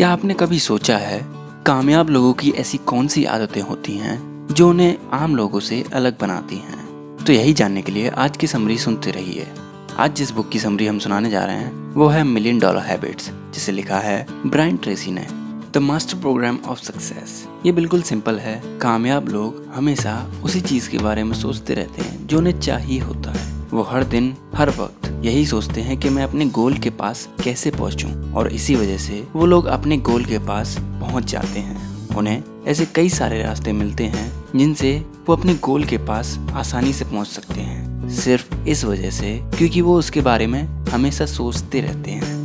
क्या आपने कभी सोचा है कामयाब लोगों की ऐसी कौन सी आदतें होती हैं जो उन्हें आम लोगों से अलग बनाती हैं? तो यही जानने के लिए आज की समरी सुनते रहिए। आज जिस बुक की समरी हम सुनाने जा रहे हैं, वो है मिलियन डॉलर हैबिट्स, जिसे लिखा है ब्राइन ट्रेसी ने। The master programme of success. ये बिल्कुल सिंपल है। कामयाब लोग हमेशा उसी चीज़ के बारे में सोचते रहते हैं जो उन्हें चाहिए होता है। वो हर दिन, हर वक्त यही सोचते हैं कि मैं अपने गोल के पास कैसे पहुंचूं और इसी वजह से वो लोग अपने गोल के पास पहुँच जाते हैं। उन्हें ऐसे कई सारे रास्ते मिलते हैं जिनसे वो अपने गोल के पास आसानी से पहुँच सकते हैं। सिर्फ़ इस वजह से क्योंकि वो उसके बारे में हमेशा सोचते रहते हैं।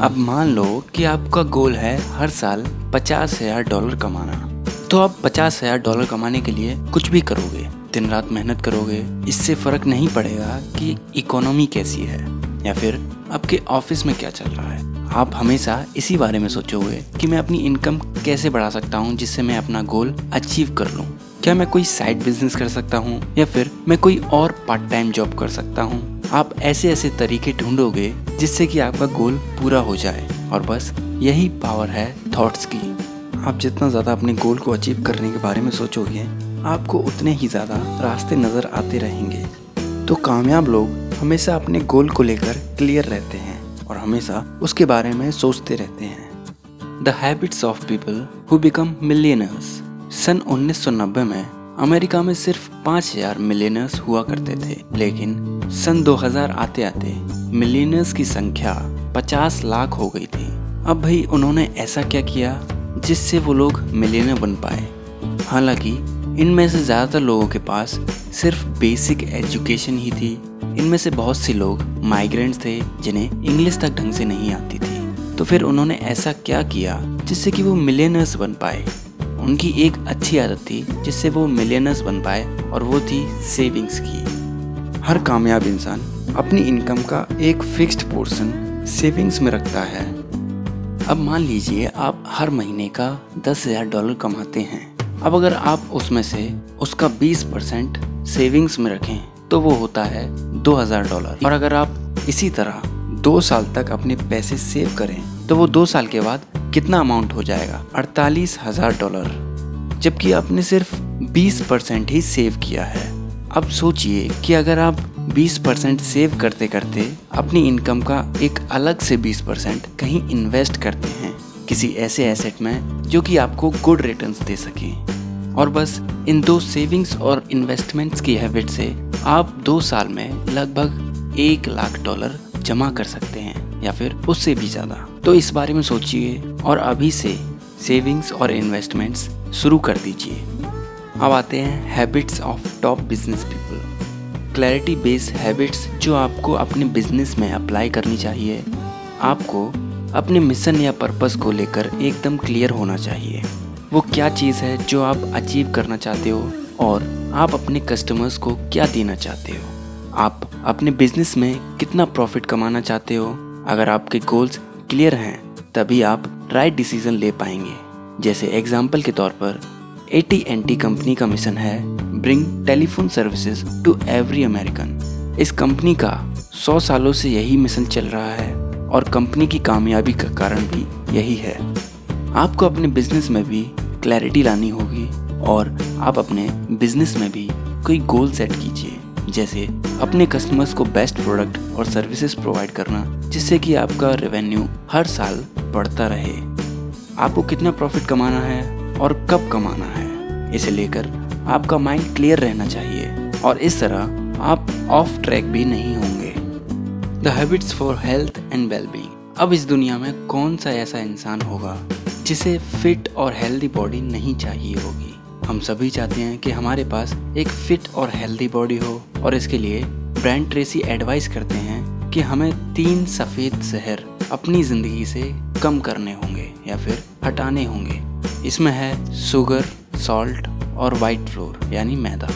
अब मान लो कि आपका गोल है हर साल पचास हज़ार डॉलर कमाना। तो आप पचास हज़ार डॉलर कमाने के लिए कुछ भी करोगे। दिन रात मेहनत करोगे, इससे फ़र्क नहीं पड़ेगा कि इकोनॉमी कैसी है या फिर आपके ऑफ़िस में क्या चल रहा है। आप हमेशा इसी बारे में सोचोगे कि मैं अपनी इनकम कैसे बढ़ा सकता हूँ, जिससे मैं अपना गोल अचीव कर लूँ। क्या मैं कोई साइड बिज़नेस कर सकता हूँ या फिर मैं कोई और पार्ट टाइम जॉब कर सकता हूँ? आप ऐसे ऐसे तरीके ढूंढोगे जिससे कि आपका गोल पूरा हो जाए। और बस यही पावर है थॉट्स की। आप जितना ज़्यादा अपने गोल को अचीव करने के बारे में सोचोगे आपको उतने ही ज़्यादा रास्ते नज़र आते रहेंगे। तो कामयाब लोग हमेशा अपने गोल को लेकर क्लियर रहते हैं और हमेशा उसके बारे में सोचते रहते हैं। The habits of people who become millionaires सन 1990 में अमेरिका में सिर्फ़ पाँच हज़ार मिलियनर्स हुआ करते थे, लेकिन सन 2000 आते आते मिलियनर्स की संख्या 50 लाख हो गई थी। अब भाई उन्होंने ऐसा क्या किया जिससे वो लोग मिलियनर बन पाए? हालाँकि इनमें से ज़्यादातर लोगों के पास सिर्फ़ बेसिक एजुकेशन ही थी। इनमें से बहुत से लोग माइग्रेंट्स थे, जिन्हें इंग्लिश तक ढंग से नहीं आती थी। तो फिर उन्होंने ऐसा क्या किया जिससे कि वो मिलियनर्स बन पाए? उनकी एक अच्छी आदत थी जिससे वो मिलियनर्स बन पाए और वो थी सेविंग्स की। हर कामयाब इंसान अपनी इनकम का एक फिक्स्ड पोर्शन सेविंग्स में रखता है। अब मान लीजिए आप हर महीने का दस हज़ार डॉलर कमाते हैं। अब अगर आप उसमें से उसका 20 परसेंट सेविंग्स में रखें तो वो होता है 2000 डॉलर। और अगर आप इसी तरह दो साल तक अपने पैसे सेव करें तो वो दो साल के बाद कितना अमाउंट हो जाएगा? अड़तालीस हज़ार डॉलर। जबकि आपने सिर्फ़ 20 परसेंट ही सेव किया है। अब सोचिए कि अगर आप 20 परसेंट सेव करते करते अपनी इनकम का एक अलग से 20 परसेंट कहीं इन्वेस्ट करते हैं, किसी ऐसे एसेट में जो कि आपको गुड रिटर्न्स दे सके। और बस इन दो सेविंग्स और इन्वेस्टमेंट्स की हैबिट से आप दो साल में लगभग एक लाख डॉलर जमा कर सकते हैं, या फिर उससे भी ज़्यादा। तो इस बारे में सोचिए और अभी से सेविंग्स और इन्वेस्टमेंट्स शुरू कर दीजिए। अब आते हैं habits of top business people clarity based habits जो आपको अपने बिज़नेस में अप्लाई करनी चाहिए, आपको अपने मिशन या पर्पस को लेकर एकदम क्लियर होना चाहिए। वो क्या चीज़ है जो आप अचीव करना चाहते हो और आप अपने कस्टमर्स को क्या देना चाहते हो? आप अपने बिज़नेस में कितना प्रॉफिट कमाना चाहते हो? अगर आपके गोल्स क्लियर हैं, तभी आप राइट डिसीज़न ले पाएँगे। जैसे एग्ज़ाम्पल के तौर पर A T and T company का मिशन है bring telephone services to every American इस कंपनी का सौ सालों से यही मिशन चल रहा है और कंपनी की कामयाबी का कारण भी यही है। आपको अपने बिज़नेस में भी क्लैरिटी लानी होगी और आप अपने बिज़नेस में भी कोई गोल सेट कीजिए, जैसे अपने कस्टमर्स को बेस्ट प्रोडक्ट और सर्विसेज़ प्रोवाइड करना, जिससे कि आपका रेवेन्यू हर साल बढ़ता रहे। आपको कितना प्रॉफिट कमाना है और कब कमाना है, इसे लेकर आपका माइंड क्लियर रहना चाहिए और इस तरह आप ऑफ़ ट्रैक भी नहीं होंगे। The habits for health and wellbeing अब इस दुनिया में कौन सा ऐसा इंसान होगा जिसे फिट और हेल्दी बॉडी नहीं चाहिए होगी। हम सभी चाहते हैं कि हमारे पास एक फिट और हेल्दी बॉडी हो और इसके लिए ब्रांड ट्रेसी एडवाइस करते हैं कि हमें तीन सफ़ेद शहर अपनी ज़िंदगी से कम करने होंगे या फिर हटाने होंगे। इसमें है शुगर सॉल्ट और वाइट फ्लोर यानी मैदा।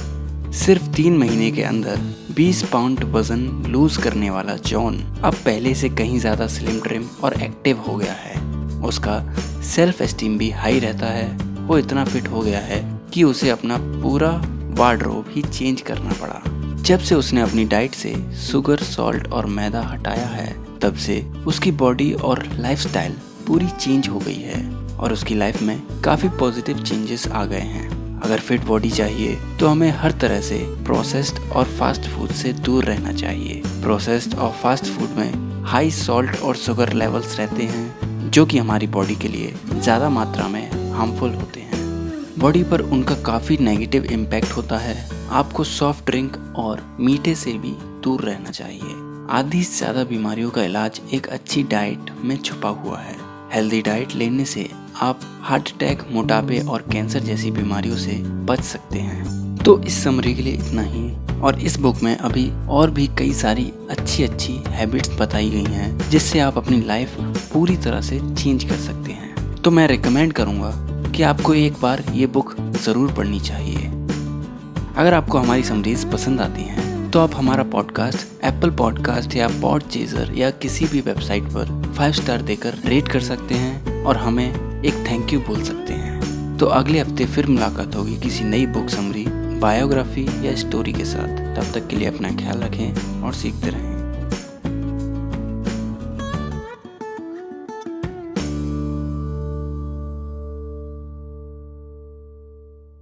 सिर्फ़ तीन महीने के अंदर 20 पाउंड वज़न लूज करने वाला जॉन अब पहले से कहीं ज़्यादा स्लिम ट्रिम और एक्टिव हो गया है। उसका सेल्फ एस्टीम भी हाई रहता है। वो इतना फिट हो गया है कि उसे अपना पूरा वार्ड्रोब ही चेंज करना पड़ा। जब से उसने अपनी डाइट से शुगर सॉल्ट और मैदा हटाया है, तब से उसकी बॉडी और लाइफस्टाइल पूरी चेंज हो गई है और उसकी लाइफ में काफ़ी पॉजिटिव चेंजेस आ गए हैं। अगर फिट बॉडी चाहिए तो हमें हर तरह से प्रोसेस्ड और फास्ट फ़ूड से दूर रहना चाहिए। प्रोसेस्ड और फास्ट फ़ूड में हाई सॉल्ट और शुगर लेवल्स रहते हैं। जो कि हमारी बॉडी के लिए ज़्यादा मात्रा में हार्मफुल होते हैं। बॉडी पर उनका काफ़ी नेगेटिव इम्पैक्ट होता है। आपको सॉफ्ट ड्रिंक और मीठे से भी दूर रहना चाहिए। आधी से ज़्यादा बीमारियों का इलाज एक अच्छी डाइट में छुपा हुआ है। हेल्दी डाइट लेने से आप हार्ट अटैक मोटापे और कैंसर जैसी बीमारियों से बच सकते हैं। तो इस समरी के लिए इतना ही। और इस बुक में अभी और भी कई सारी अच्छी अच्छी हैबिट्स बताई गई हैं, जिससे आप अपनी लाइफ पूरी तरह से चेंज कर सकते हैं। तो मैं रिकमेंड करूँगा कि आपको एक बार ये बुक ज़रूर पढ़नी चाहिए। अगर आपको हमारी समरीज पसंद आती हैं तो आप हमारा पॉडकास्ट एप्पल पॉडकास्ट या पॉड चेजर या किसी भी वेबसाइट पर फाइव स्टार देकर रेट कर सकते हैं और हमें एक थैंक यू बोल सकते हैं। तो अगले हफ़्ते फिर मुलाकात होगी किसी नई बुक समरी बायोग्राफी या स्टोरी के साथ। तब तक के लिए अपना ख्याल रखें और सीखते रहें।